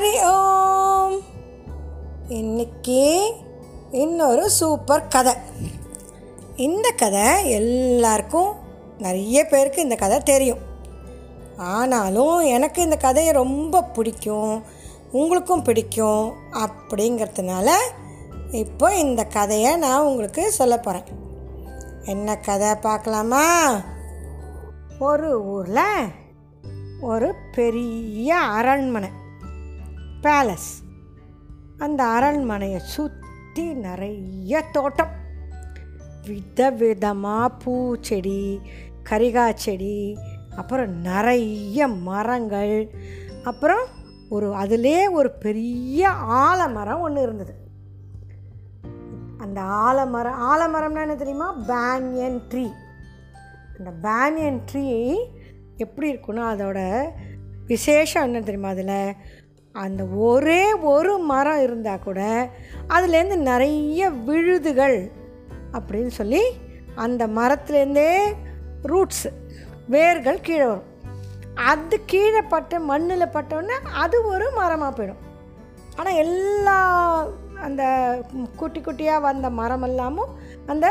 ஹரி ஓம். இன்னைக்கு இன்னொரு சூப்பர் கதை. இந்த கதை எல்லாருக்கும் நிறைய பேருக்கு இந்த கதை தெரியும். ஆனாலும் எனக்கு இந்த கதையை ரொம்ப பிடிக்கும் உங்களுக்கும் பிடிக்கும் அப்படிங்கிறதுனால இப்போ இந்த கதையை நான் உங்களுக்கு சொல்ல போகிறேன் என்ன கதை பார்க்கலாமா? ஒரு ஊரில் ஒரு பெரிய அரண்மனை. பேலஸ் அந்த அரண்மனையை சுற்றி நிறைய தோட்டம். வித விதமாக பூச்செடி கரிகாய் செடி அப்புறம் நிறைய மரங்கள். அப்புறம் ஒரு அதிலே ஒரு பெரிய ஆலமரம் ஒன்று இருந்தது. அந்த ஆலமரம் ஆலமரம்னா என்ன தெரியுமா? பேனியன் ட்ரீ அந்த பேனியன் ட்ரீ எப்படி இருக்குன்னா அதோட விசேஷம் என்ன தெரியுமா அதில்? அந்த ஒரே ஒரு மரம் இருந்தால் கூட அதுலேருந்து நிறைய விழுதுகள் அப்படின்னு சொல்லி அந்த மரத்துலேருந்தே ரூட்ஸு வேர்கள் கீழே வரும். அது கீழே பட்ட மண்ணில் பட்டோன்னே அது ஒரு மரமாக போயிடும். ஆனால் எல்லா அந்த குட்டி குட்டியாக வந்த மரம் எல்லாமும் அந்த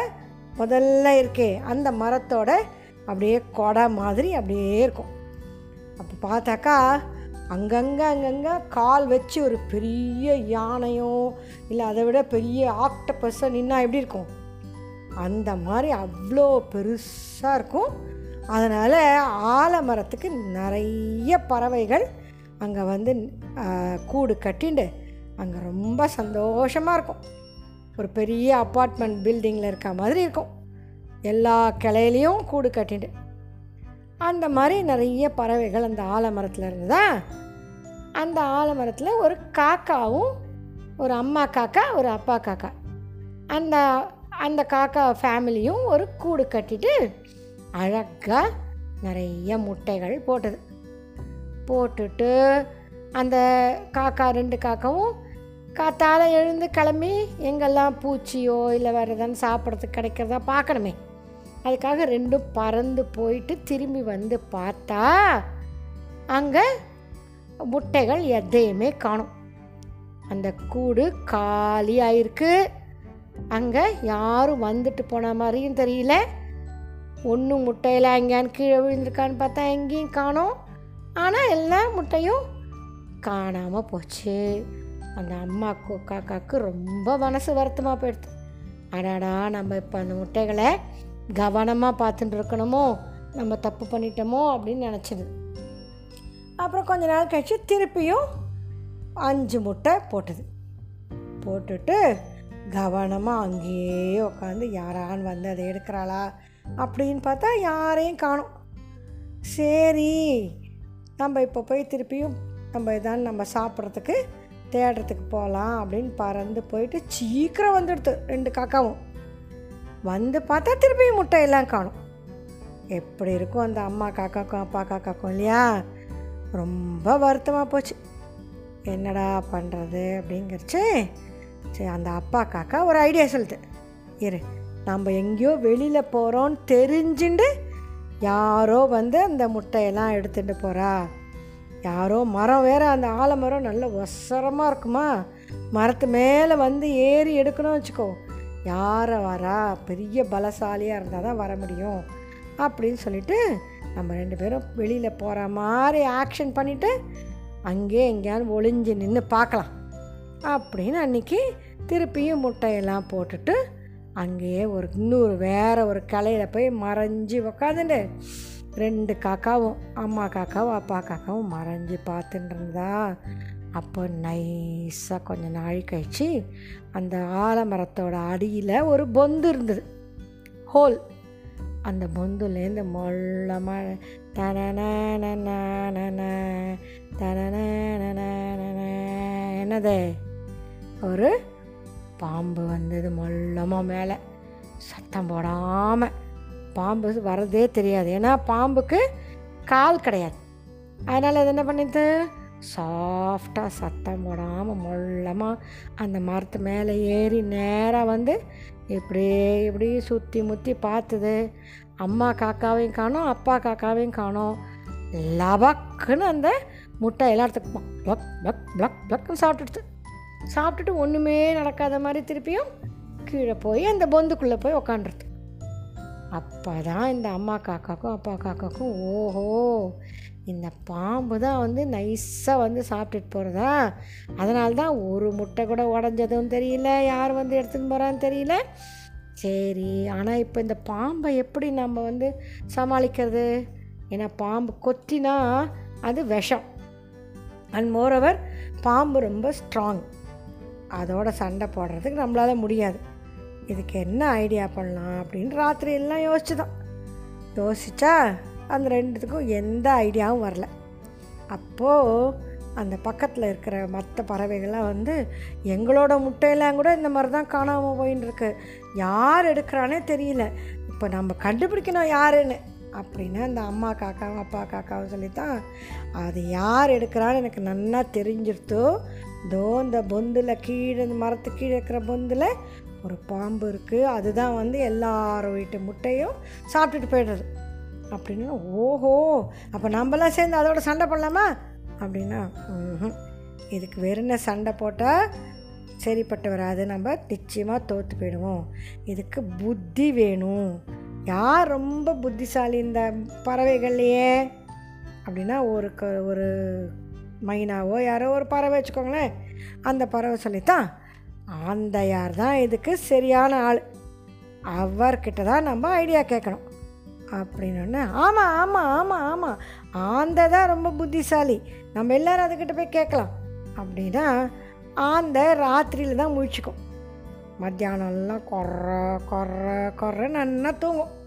முதல்ல இருக்கே அந்த மரத்தோட அப்படியே கொடை மாதிரி அப்படியே இருக்கும். அப்போ பார்த்தாக்கா அங்கங்கே அங்கங்கே கால் வச்சு ஒரு பெரிய யானையோ இல்லை அதை விட பெரிய ஆக்டபஸ்ஸோ நின்னா எப்படி இருக்கும்? அந்த மாதிரி அவ்வளோ பெருசாக இருக்கும். அதனால் ஆலமரத்துக்கு நிறைய பறவைகள் அங்கே வந்து கூடு கட்டிண்டு அங்கே ரொம்ப சந்தோஷமாக இருக்கும். ஒரு பெரிய அப்பார்ட்மெண்ட் பில்டிங்கில் இருக்க மாதிரி இருக்கும். எல்லா கிளையிலையும் கூடு கட்டிண்டு. அந்த மாதிரி நிறைய பறவைகள் அந்த ஆலமரத்தில் இருந்ததா? அந்த ஆலமரத்தில் ஒரு காக்காவும் ஒரு அம்மா காக்கா ஒரு அப்பா காக்கா. அந்த அந்த காக்கா ஃபேமிலியும் ஒரு கூடு கட்டிட்டு அழகாக நிறைய முட்டைகள் போட்டது. போட்டுட்டு அந்த காக்கா ரெண்டு காக்காவும் காத்தால் எழுந்து கிளம்பி எங்கெல்லாம் பூச்சியோ இல்லை வேறு எதாவது சாப்பிட்றதுக்கு கிடைக்கிறதா பார்க்கணுமே. அதுக்காக ரெண்டும் பறந்து போயிட்டு திரும்பி வந்து பார்த்தா அங்கே முட்டைகள் எதையுமே காணும். அந்த கூடு காலியாயிருக்கு. அங்கே யாரும் வந்துட்டு போன மாதிரியும் தெரியல. ஒன்றும் முட்டையில் எங்கேயான்னு கீழே விழுந்திருக்கான்னு பார்த்தா எங்கேயும் காணோம். ஆனால் எல்லா முட்டையும் காணாமல் போச்சு. அந்த அம்மாக்கு காக்காவுக்கு ரொம்ப மனசு வருத்தமாக போயிடுது. அடாடா நம்ம இப்போ அந்த முட்டைகளை கவனமாக பார்த்துட்டு இருக்கணுமோ நம்ம தப்பு பண்ணிட்டோமோ அப்படின்னு நினச்சிது. அப்புறம் கொஞ்ச நாள் கழிச்சு திருப்பியும் அஞ்சு முட்டை போட்டது. போட்டுட்டு கவனமாக அங்கேயே உட்காந்து யாரான்னு வந்து அதை எடுக்கிறாளா அப்படின்னு பார்த்தா யாரையும் காணும். சரி நம்ம இப்போ போய் திருப்பியும் நம்ம இதான் நம்ம சாப்பிட்றதுக்கு தேடுறதுக்கு போகலாம் அப்படின்னு பறந்து போயிட்டு சீக்கிரம் வந்துடுது ரெண்டு காக்காவும். வந்து பார்த்தா திருப்பியும் முட்டையெல்லாம் காணும். எப்படி இருக்கும் அந்த அம்மா காக்காக்கும் அப்பா காக்காக்கும் இல்லையா? ரொம்ப வருத்தமாக போச்சு. என்னடா பண்ணுறது அப்படிங்கிறச்சு சரி அந்த அப்பா காக்கா ஒரு ஐடியா சொல்லுது. இரு நம்ம எங்கேயோ வெளியில் போகிறோன்னு தெரிஞ்சுண்டு யாரோ வந்து அந்த முட்டையெல்லாம் எடுத்துகிட்டு போகிறா யாரோ மரம் வேறு அந்த ஆலமரம் நல்ல ஒசரமாக இருக்குமா? மரத்து மேலே வந்து ஏறி எடுக்கணும் வச்சுக்கோ. யாரை வரா? பெரிய பலசாலியாக இருந்தால் தான் வர முடியும். அப்படின்னு சொல்லிட்டு நம்ம ரெண்டு பேரும் வெளியில் போகிற மாதிரி ஆக்ஷன் பண்ணிவிட்டு அங்கேயே எங்கேயாவது ஒளிஞ்சு நின்று பார்க்கலாம். அப்படின்னு அன்றைக்கி திருப்பியும் முட்டையெல்லாம் போட்டுட்டு அங்கேயே ஒரு இன்னொரு வேறு ஒரு கலையில் போய் மறைஞ்சி உக்காந்துட்டு ரெண்டு காக்காவும் அம்மா காக்காவும் அப்பா காக்காவும் மறைஞ்சி பார்த்துட்டு இருந்தா. அப்போ நைஸாக கொஞ்ச நாள் கழிச்சு அந்த ஆலமரத்தோட அடியில் ஒரு பொந்து இருந்தது. ஹோல் அந்த பொந்துலேருந்து மொள்ளமாக தனன தனன என்னது? ஒரு பாம்பு வந்தது மொள்ளமாக மேலே. சத்தம் போடாமல் பாம்பு வரதே தெரியாது. ஏன்னா பாம்புக்கு கால் கிடையாது. அதனால் அது என்ன பண்ணிது? சாஃப்டாக சத்தம் போடாமல் மொள்ளமாக அந்த மரத்து மேலே ஏறி நேராக வந்து இப்படியே இப்படி சுற்றி முற்றி பார்த்துது அம்மா காக்காவையும் காணும் அப்பா காக்காவையும் காணும். லபக்குன்னு அந்த முட்டை எல்லாத்துக்கும் பக் பக் பக் ப்ளக்னு சாப்பிட்டுடுது சாப்பிட்டுட்டு ஒன்றுமே நடக்காத மாதிரி திருப்பியும் கீழே போய் அந்த பொந்துக்குள்ளே போய் உக்காண்டுருது அப்போ தான் இந்த அம்மா காக்காக்கும் அப்பா காக்காக்கும் ஓஹோ இந்த பாம்பு தான் வந்து நைஸாக வந்து சாப்பிட்டுட்டு போகிறதா அதனால தான் ஒரு முட்டை கூட உடஞ்சதும் தெரியல யார் வந்து எடுத்துன்னு போகிறான்னு தெரியல. சரி ஆனால் இப்போ இந்த பாம்பை எப்படி நம்ம வந்து சமாளிக்கிறது? ஏன்னா பாம்பு கொத்தினா அது விஷம். அண்ட் மோரோவர் பாம்பு ரொம்ப ஸ்ட்ராங் அதோட சண்டை போடுறதுக்கு நம்மளால் முடியாது. இதுக்கு என்ன ஐடியா பண்ணலாம் அப்படின்னு ராத்திரி எல்லாம் யோசிச்சு தான் யோசிச்சா அந்த ரெண்டுத்துக்கும் எந்த ஐடியாவும் வரல. அப்போது அந்த பக்கத்தில் இருக்கிற மற்ற பறவைகள்லாம் வந்து எங்களோட முட்டையெல்லாம் கூட இந்த மாதிரி தான் காணாமல் போயின்னு இருக்கு யார் எடுக்கிறானே தெரியல. இப்போ நம்ம கண்டுபிடிக்கணும் யாருன்னு. அப்படின்னு அந்த அம்மா காக்காவும் அப்பா காக்காவும் சொல்லித்தான் அது யார் எடுக்கிறான்னு எனக்கு நல்லா தெரிஞ்சிருத்தோ தோ இந்த பொந்தில் கீழே இந்த மரத்து கீழே இருக்கிற பொந்தில் ஒரு பாம்பு இருக்குது அதுதான் வந்து எல்லாரும் வீட்டு முட்டையும் சாப்பிட்டுட்டு போய்டுறது. அப்படின்னு ஓஹோ அப்போ நம்மளாம் சேர்ந்து அதோட சண்டை போடலாமா? அப்படின்னா இதுக்கு வேறு என்ன சண்டை போட்டால் சரிப்பட்டு வராது. நம்ம நிச்சயமாக தோற்று போயிடுவோம். இதுக்கு புத்தி வேணும். யார் ரொம்ப புத்திசாலி இந்த பறவைகள்லையே? அப்படின்னா ஒரு க ஒரு மைனாவோ யாரோ ஒரு பறவை வச்சுக்கோங்களேன். அந்த பறவை சொல்லித்தான் அந்த யார் தான் இதுக்கு சரியான ஆள்? அவர்கிட்ட தான் நம்ம ஐடியா கேட்கணும். அப்படின்னு ஆமாம் ஆமாம் ஆமாம் ஆமாம் ஆந்தை தான் ரொம்ப புத்திசாலி. நம்ம எல்லோரும் அதுக்கிட்ட போய் கேட்கலாம். அப்படின்னா ஆந்தை ராத்திரியில் தான் முழிச்சுக்கும். மத்தியானம்லாம் கொற கொற கொற நன்னா தூங்கும்.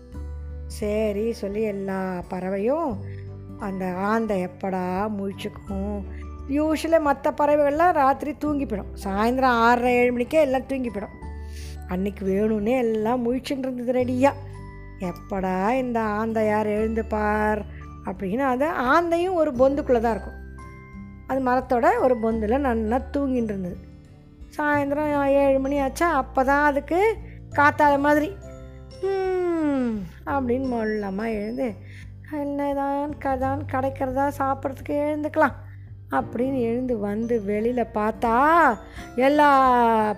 சரி சொல்லி எல்லா பறவையும் அந்த ஆந்தை எப்படா முழிச்சுக்கும்? யூஸ்வலாக மற்ற பறவைகள்லாம் ராத்திரி தூங்கி போயிடும். சாயந்தரம் ஆறரை ஏழு மணிக்கே எல்லாம் தூங்கி போயிடும். அன்றைக்கி வேணும்னே எல்லாம் முழிச்சுட்டு இருந்தது ரெடியாக எப்படா இந்த ஆந்தை யார் எழுந்துப்பார் அப்படின்னு அது ஆந்தையும் ஒரு பொந்துக்குள்ளே தான் இருக்கும். அது மரத்தோட ஒரு பொந்தில் நல்லா தூங்கிட்டு இருந்தது. சாயந்தரம் ஏழு மணி ஆச்சா அப்போ தான் அதுக்கு காத்தாத மாதிரி அப்படின்னு மொல்லமாக எழுந்து என்னதான் கதான் கிடைக்கிறதா சாப்பிட்றதுக்கு எழுந்துக்கலாம் அப்படின்னு எழுந்து வந்து வெளியில் பார்த்தா எல்லா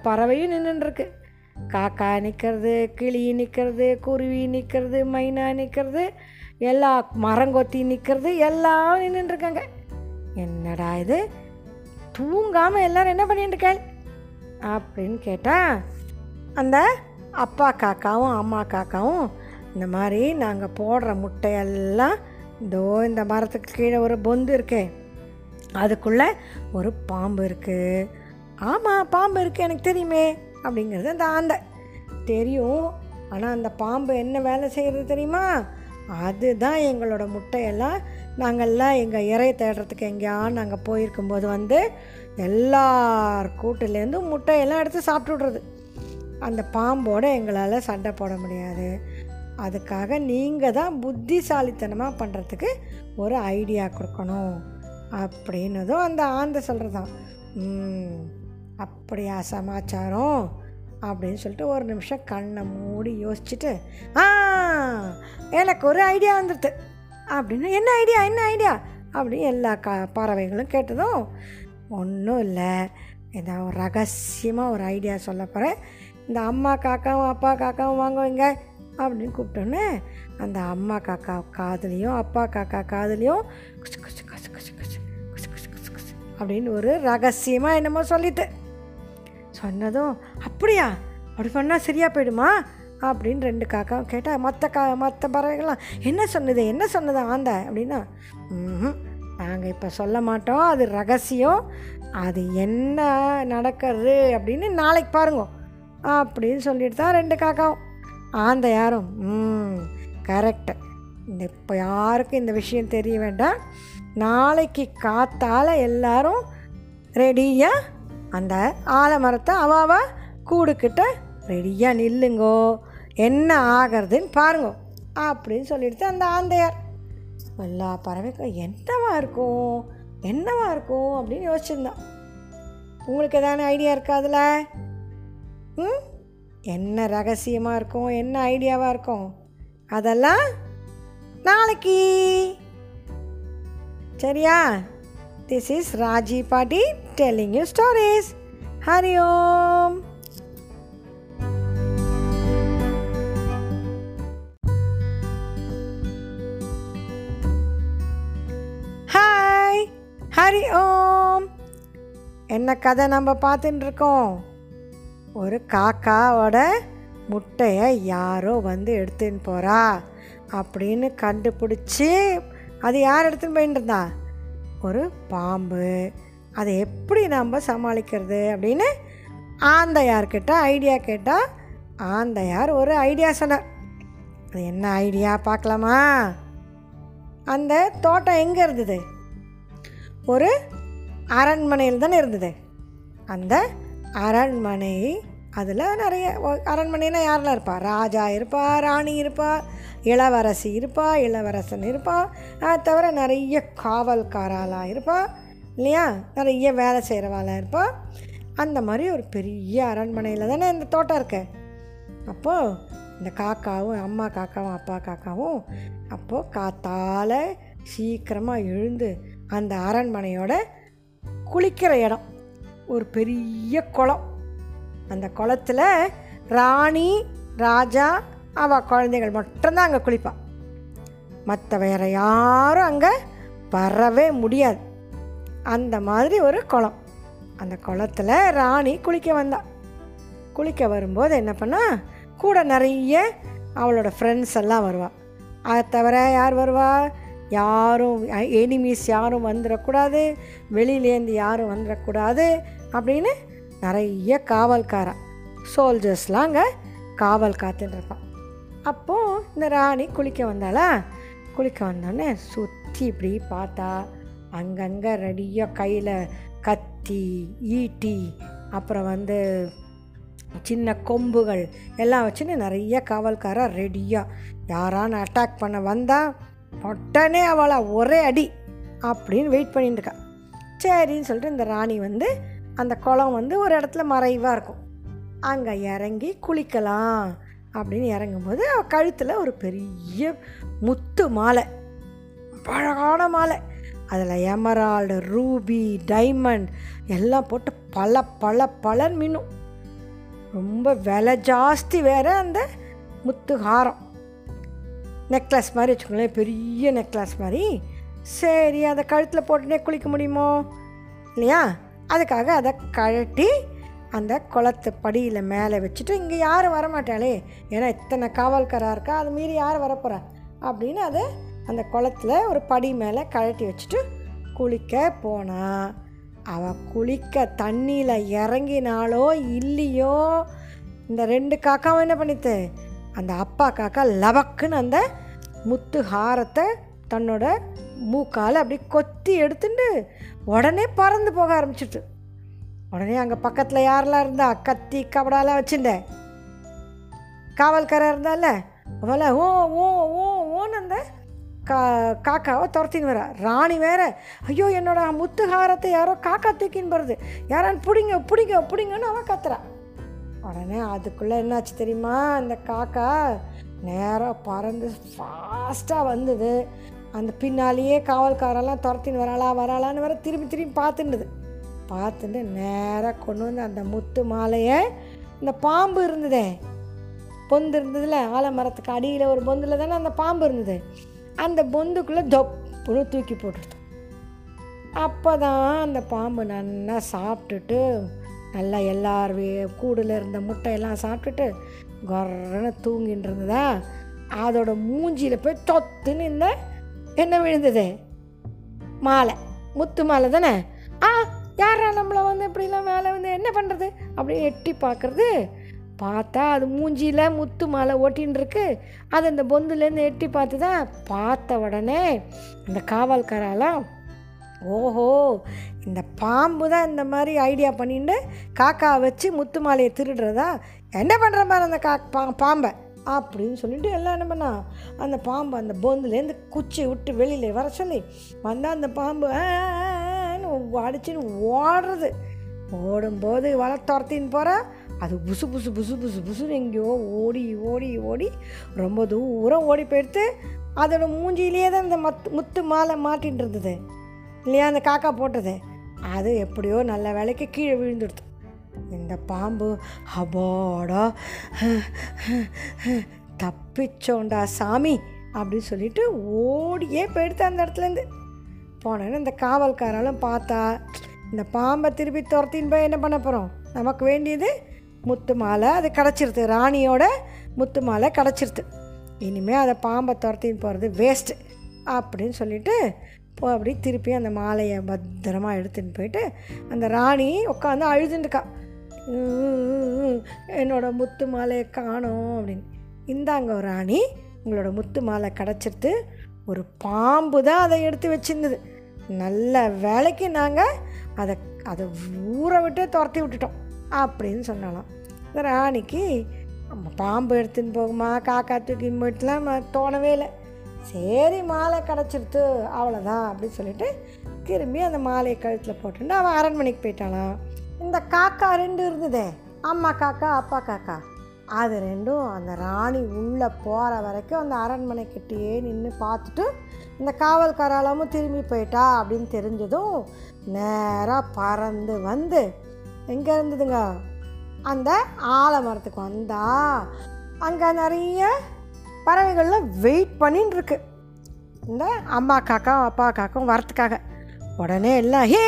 பறவையும் நின்றுருக்கு காக்கா நிற்கிறது கிளி நிற்கிறது குருவி நிற்கிறது மைனா நிற்கிறது எல்லா மரங்கொத்தி நிற்கிறது எல்லாம் நின்றுருக்காங்க என்னடா இது? தூங்காமல் எல்லோரும் என்ன பண்ணிட்டு அப்படின்னு கேட்டால் அந்த அப்பா காக்காவும் அம்மா காக்காவும் இந்த மாதிரி நாங்கள் போடுற முட்டையெல்லாம் இதோ இந்த மரத்துக்கு கீழே ஒரு பொந்து இருக்கேன் அதுக்குள்ளே ஒரு பாம்பு இருக்குது ஆமாம் பாம்பு இருக்குது எனக்கு தெரியுமே. அப்படிங்கிறது அந்த ஆந்தை தெரியும். ஆனால் அந்த பாம்பு என்ன வேலை செய்கிறது தெரியுமா? அதுதான் எங்களோட முட்டையெல்லாம். நாங்கள்லாம் எங்கள் இறை தேடுறதுக்கு எங்கேயான்னு நாங்கள் போயிருக்கும்போது வந்து எல்லார் கூட்டுலேருந்து முட்டையெல்லாம் எடுத்து சாப்பிட்டுடுறது அந்த பாம்போட எங்களால் சண்டை போட முடியாது. அதுக்காக நீங்கள் தான் புத்திசாலித்தனமாக பண்ணுறதுக்கு ஒரு ஐடியா கொடுக்கணும். அப்படின்னதும் அந்த ஆந்தை சொல்கிறதான் "ம், அப்படியா சமாச்சாரம் அப்படின்னு சொல்லிட்டு ஒரு நிமிஷம் கண்ணை மூடி யோசிச்சுட்டு ஆ எனக்கு ஒரு ஐடியா வந்துடுது அப்படின்னு என்ன ஐடியா என்ன ஐடியா அப்படின்னு எல்லா க பறவைகளும் கேட்டதும் ஒன்றும் இல்லை ஏதாவது ஒரு ரகசியமாக ஒரு ஐடியா சொல்ல போகிறேன் இந்த அம்மா காக்காவும் அப்பா காக்காவும் வாங்குவீங்க அப்படின்னு கூப்பிட்டோன்னே அந்த அம்மா காக்கா காதுலேயும் அப்பா காக்கா காதுலேயும் குசு குசு குசு குசு குசு குசு குசு குசு குசு அப்படின்னு ஒரு ரகசியமாக என்னமோ சொல்லிட்டு சொன்னதும் அப்படியா? அப்படி பண்ணால் சரியாக போயிடுமா? அப்படின்னு ரெண்டு காக்காவும் கேட்டால் மற்ற கா மற்ற பறவைகள்லாம் என்ன சொன்னது? என்ன சொன்னது ஆந்த? அப்படின்னா நாங்கள் இப்போ சொல்ல மாட்டோம். அது ரகசியம். அது என்ன நடக்கிறது அப்படின்னு நாளைக்கு பாருங்க. அப்படின்னு சொல்லிட்டு தான் ரெண்டு காக்காவும். ஆந்த யாரும் ம் கரெக்டு. இந்த இப்போ யாருக்கும் இந்த விஷயம் தெரிய வேண்டாம். நாளைக்கு காத்தால எல்லாரும் ரெடியாக அந்த ஆலமரத்தை அவாவா கூடுக்கிட்ட ரெடியாக நில்லுங்கோ. என்ன ஆகிறதுன்னு பாருங்க. அப்படின்னு சொல்லிட்டு அந்த ஆந்தையார். எல்லா பறவைக்கும் என்னவா இருக்கும்? என்னவா இருக்கும்? அப்படின்னு யோசிச்சுருந்தான். உங்களுக்கு எதான ஐடியா இருக்கா அதில்? ம்? என்ன ரகசியமாக இருக்கும்? என்ன ஐடியாவாக இருக்கும்? அதெல்லாம் நாளைக்கு. சரியா? திஸ் இஸ் ராஜி பாட்டி. Telling you stories Hari Om hi Hari Om என்ன கதை நம்ம பார்த்துட்டு இருக்கோம் ஒரு காக்காவோட முட்டையை யாரோ வந்து எடுத்துன்னு போகிறா அப்படின்னு கண்டுபிடிச்சி அது யார் எடுத்துன்னு போயின்னு இருந்தா? ஒரு பாம்பு. அதை எப்படி நம்ம சமாளிக்கிறது அப்படின்னு ஆந்தையார்கிட்ட ஐடியா கேட்டால் ஆந்தையார் ஒரு ஐடியா சொன்னார். அது என்ன ஐடியா? பார்க்கலாமா? அந்த தோட்டம் எங்கே இருந்தது? ஒரு அரண்மனையில் தானே இருந்தது. அந்த அரண்மனை அதில் நிறைய அரண்மனைனா யாரெல்லாம் இருப்பா? ராஜா இருப்பா ராணி இருப்பா இளவரசி இருப்பா இளவரசன் இருப்பா அது தவிர நிறைய காவல்காராலாம் இருப்பாள் இல்லையா? நிறைய வேலை செய்கிறவாளாக இருப்போம் அந்த மாதிரி ஒரு பெரிய அரண்மனையில் தானே இந்த தோட்டம் இருக்கு. அப்போது இந்த காக்காவும் அம்மா காக்காவும் அப்பா காக்காவும் அப்போது காத்தால் சீக்கிரமாக எழுந்து அந்த அரண்மனையோட குளிக்கிற இடம். ஒரு பெரிய குளம். அந்த குளத்தில் ராணி ராஜா அவ குழந்தைகள் மட்டும்தான் அங்கே குளிப்பாள் மற்ற வேற யாரும் அங்கே வரவே முடியாது. அந்த மாதிரி ஒரு குளம். அந்த குளத்தில் ராணி குளிக்க வந்தா. குளிக்க வரும்போது என்ன பண்ணா? கூட நிறைய அவளோட ஃப்ரெண்ட்ஸ் எல்லாம் வருவாள் அதை தவிர யார் வருவா? யாரும் எனிமீஸ் யாரும் வந்துடக்கூடாது வெளியிலேருந்து யாரும் வந்துடக்கூடாது அப்படின்னு நிறைய காவல்காரா சோல்ஜர்ஸ்லாம் அங்கே காவல் காத்துட்டு அப்போது இந்த ராணி குளிக்க வந்தாளா? குளிக்க வந்தோடனே சுற்றி இப்படி பார்த்தா அங்கங்கே ரெடியாக கையில் கத்தி ஈட்டி அப்புறம் வந்து சின்ன கொம்புகள் எல்லாம் வச்சுன்னு நிறைய காவல்காரர் ரெடியாக யாரான அட்டாக் பண்ண வந்தால் உடனே அவளை ஒரே அடி அப்படின்னு வெயிட் பண்ணிட்டு இருக்கா. சரின்னு சொல்லிட்டு இந்த ராணி வந்து அந்த குளம் வந்து ஒரு இடத்துல மறைவாக இருக்கும். அங்கே இறங்கி குளிக்கலாம் அப்படின்னு இறங்கும்போது அவள் கழுத்தில் ஒரு பெரிய முத்து மாலை அழகான மாலை. அதில் எமரால்டு ரூபி டைமண்ட் எல்லாம் போட்டு பல பல பலன் மின்னும். ரொம்ப விலை ஜாஸ்தி வேற அந்த முத்து ஹாரம். நெக்லஸ் மாதிரி வச்சுக்கோங்களேன் பெரிய நெக்லஸ் மாதிரி. சரி அதை கழுத்தில் போட்டுனே குளிக்க முடியுமோ? இல்லையா? அதுக்காக அதை கழட்டி அந்த குளத்து படியில் மேலே வச்சுட்டு இங்கே யாரும் வரமாட்டாளே. ஏன்னா இத்தனை காவல்காராக இருக்கா? அது மீறி யார் வரப்போகிறா அப்படின்னு அதை அந்த குளத்துல ஒரு படி மேலே கழட்டி வச்சுட்டு குளிக்க போனால் அவள் குளிக்க தண்ணியில் இறங்கினாலோ இல்லையோ இந்த ரெண்டு காக்காவும் என்ன பண்ணித்து அந்த அப்பா காக்கா லவக்குன்னு அந்த முத்து ஹாரத்தை தன்னோட மூக்கால் அப்படி கொத்தி எடுத்துட்டு உடனே பறந்து போக ஆரம்பிச்சிட்டு. உடனே அங்கே பக்கத்தில் யாரெல்லாம் இருந்தா கத்தி கபடாலாம் வச்சுட்டேன் காவல்காரர் இருந்தால அவளை ஓ ஓ ஓ ஓன்னு அந்த கா காக்காவை துரத்தின்னு வரா ராணி வேற. ஐயோ என்னோட முத்துகாரத்தை யாரோ காக்கா தூக்கின்னு வருது யாரான்னு பிடிங்க பிடிங்க பிடிங்கன்னு அவன் கத்துறா. உடனே அதுக்குள்ளே என்னாச்சு தெரியுமா? அந்த காக்கா நேராக பறந்து ஃபாஸ்ட்டாக வந்தது. அந்த பின்னாலேயே காவல்காரெல்லாம் துரத்தின்னு வராளா வராளான்னு வேற திரும்பி திரும்பி பார்த்துட்டுது பார்த்துட்டு நேராக கொண்டு வந்து அந்த முத்து மாலையை இந்த பாம்பு இருந்ததே. பொந்து இருந்ததுல ஆலமரத்துக்கு அடியில் ஒரு பொந்தில் தானே அந்த பாம்பு இருந்தது. அந்த பொந்துக்குள்ளே தொப்புன்னு தூக்கி போட்டுருது அப்போ தான் அந்த பாம்பு நல்லா சாப்பிட்டுட்டு நல்லா எல்லார் கூடில் இருந்த முட்டையெல்லாம் சாப்பிட்டுட்டு கொரன்னு தூங்கின்னு இருந்ததா? அதோட மூஞ்சியில் போய் தொத்துன்னு இந்த என்ன விழுந்தது? மாலை. முத்து மாலை தானே? ஆ யாரா நம்மளை வந்து இப்படிலாம் மேலே வந்து என்ன பண்ணுறது அப்படின்னு எட்டி பார்க்குறது. பார்த்தா அது மூஞ்சியில் முத்து மாலை ஓட்டின்னு இருக்கு அது அந்த பொந்துலேருந்து எட்டி பார்த்து தான் பார்த்த உடனே அந்த காவல்காரெல்லாம் ஓஹோ இந்த பாம்பு தான் இந்த மாதிரி ஐடியா பண்ணிட்டு காக்கா வச்சு முத்து மாலையை திருடுறதா? என்ன பண்ணுற மாதிரி அந்த கா பா பாம்பை? அப்படின்னு சொல்லிட்டு எல்லாம் என்ன பண்ணா அந்த பாம்பு அந்த பொந்துலேருந்து குச்சி விட்டு வெளியில் வர சொல்லி வந்தால் அந்த பாம்பு அடிச்சுன்னு ஓடுறது. ஓடும்போது வலை துரத்தின்னு போகிறா அது புசு புசு புசு புசு புசுன்னு எங்கேயோ ஓடி ஓடி ஓடி ரொம்ப தூரம் ஓடி போயிடுத்து. அதோட மூஞ்சியிலேயே தான் இந்த மத் முத்து மாலை மாட்டின்னு இருந்தது இல்லையா? அந்த காக்கா போட்டது. அது எப்படியோ நல்ல வேலைக்கு கீழே விழுந்துடுது இந்த பாம்பு அபாடா தப்பிச்சோண்டா சாமி அப்படின்னு சொல்லிட்டு ஓடியே போயிடுத்து அந்த இடத்துலேருந்து. போனேன்னு இந்த காவல்காராலும் பார்த்தா இந்த பாம்பை திருப்பி துரத்தின்னு போய் என்ன பண்ண போகிறோம் நமக்கு வேண்டியது முத்து மாலை அது கிடச்சிருது. ராணியோட முத்து மாலை கிடச்சிருது. இனிமேல் அதை பாம்பை துரத்தின்னு போகிறது வேஸ்ட்டு அப்படின்னு சொல்லிட்டு போ அப்படி திருப்பி அந்த மாலையை பத்திரமா எடுத்துன்னு போயிட்டு அந்த ராணி உட்காந்து அழுதுண்டுக்கா என்னோட முத்து மாலையை காணோம் அப்படின்னு. இந்தாங்க ராணி உங்களோட முத்து மாலை கிடச்சிருது. ஒரு பாம்பு தான் அதை எடுத்து வச்சிருந்தது. நல்ல வேலைக்கு நாங்கள் அதை அதை ஊற விட்டு துரத்தி விட்டுட்டோம் அப்படின்னு சொன்னாலாம். இந்த ராணிக்கு நம்ம பாம்பு எடுத்துன்னு போகுமா காக்கா தூக்கி போயிட்டுலாம் தோணவே இல்லை. சரி மாலை கிடச்சிருத்து அவ்வளோதான் அப்படின்னு சொல்லிட்டு திரும்பி அந்த மாலையை கழுத்தில் போட்டுட்டு அவன் அரண்மனைக்கு போயிட்டானா இந்த காக்கா ரெண்டு இருந்ததே அம்மா காக்கா அப்பா காக்கா. அது ரெண்டும் அந்த ராணி உள்ளே போகிற வரைக்கும் அந்த அரண்மனைக்கிட்டேயே நின்று பார்த்துட்டு இந்த காவல்காராலமும் திரும்பி போயிட்டா அப்படின்னு தெரிஞ்சதும் நேராக பறந்து வந்து எங்கே இருந்ததுங்க? அந்த ஆலமரத்துக்கு வந்தா அங்கே நிறைய பறவைகள்லாம் வெயிட் பண்ணின்னு இருக்கு இந்த அம்மா காக்கா அப்பா காக்கும் வரத்துக்காக. உடனே எல்லாம் ஹே!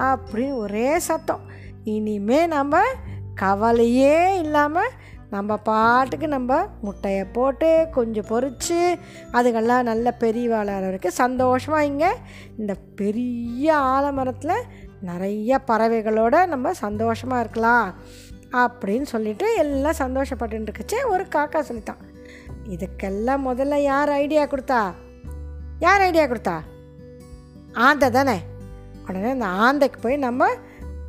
அப்படின்னு ஒரே சத்தம். இனிமே நம்ம கவலையே இல்லாமல் நம்ம பாட்டுக்கு நம்ம முட்டையை போட்டு கொஞ்சம் பொறிச்சு அதுக்கெல்லாம் நல்ல பெரிய வளர வரைக்கும் சந்தோஷமாக இங்கே இந்த பெரிய ஆலமரத்தில் நிறைய பறவைகளோட நம்ம சந்தோஷமாக இருக்கலாம் அப்படின்னு சொல்லிட்டு எல்லாம் சந்தோஷப்பட்டு இருக்குச்சு ஒரு காக்கா சொல்லித்தான். இதுக்கெல்லாம் முதல்ல யார் ஐடியா கொடுத்தா? யார் ஐடியா கொடுத்தா? ஆந்தை தானே. உடனே அந்த ஆந்தைக்கு போய் நம்ம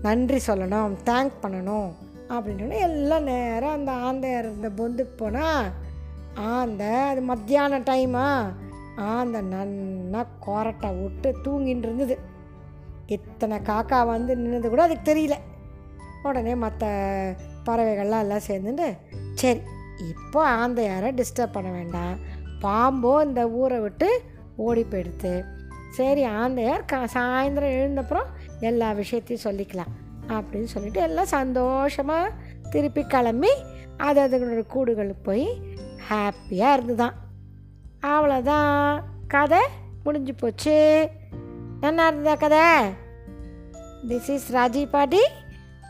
நன்றி சொல்லணும் தேங்க் பண்ணணும் அப்படின்னு எல்லாம் நேரம் அந்த ஆந்தை இருந்த பொந்துக்கு போனால் ஆந்தை அது மத்தியான டைமா ஆந்தை நன்னா கொரட்டை விட்டு தூங்கின்னு இருந்தது. இத்தனை காக்கா வந்து நின்னது கூட அதுக்கு தெரியல. உடனே மற்ற பறவைகள்லாம் எல்லாம் சேர்ந்துட்டு சரி இப்போ ஆந்தையாரை டிஸ்டர்ப் பண்ண வேண்டாம். பாம்போ இந்த ஊரை விட்டு ஓடி போயிடுது. சரி ஆந்தையார் கா சாயந்தரம் எழுந்தப்புறம் எல்லா விஷயத்தையும் சொல்லிக்கலாம் அப்படின்னு சொல்லிட்டு எல்லாம் சந்தோஷமாக திருப்பி கிளம்பி அது அதுகளோட கூடுகளுக்கு போய் ஹாப்பியாக இருந்துதான். அவ்வளோதான் கதை முடிஞ்சு போச்சு. Janardana Kadar. This is rajipadi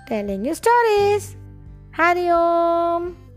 telling you stories. Hari Om.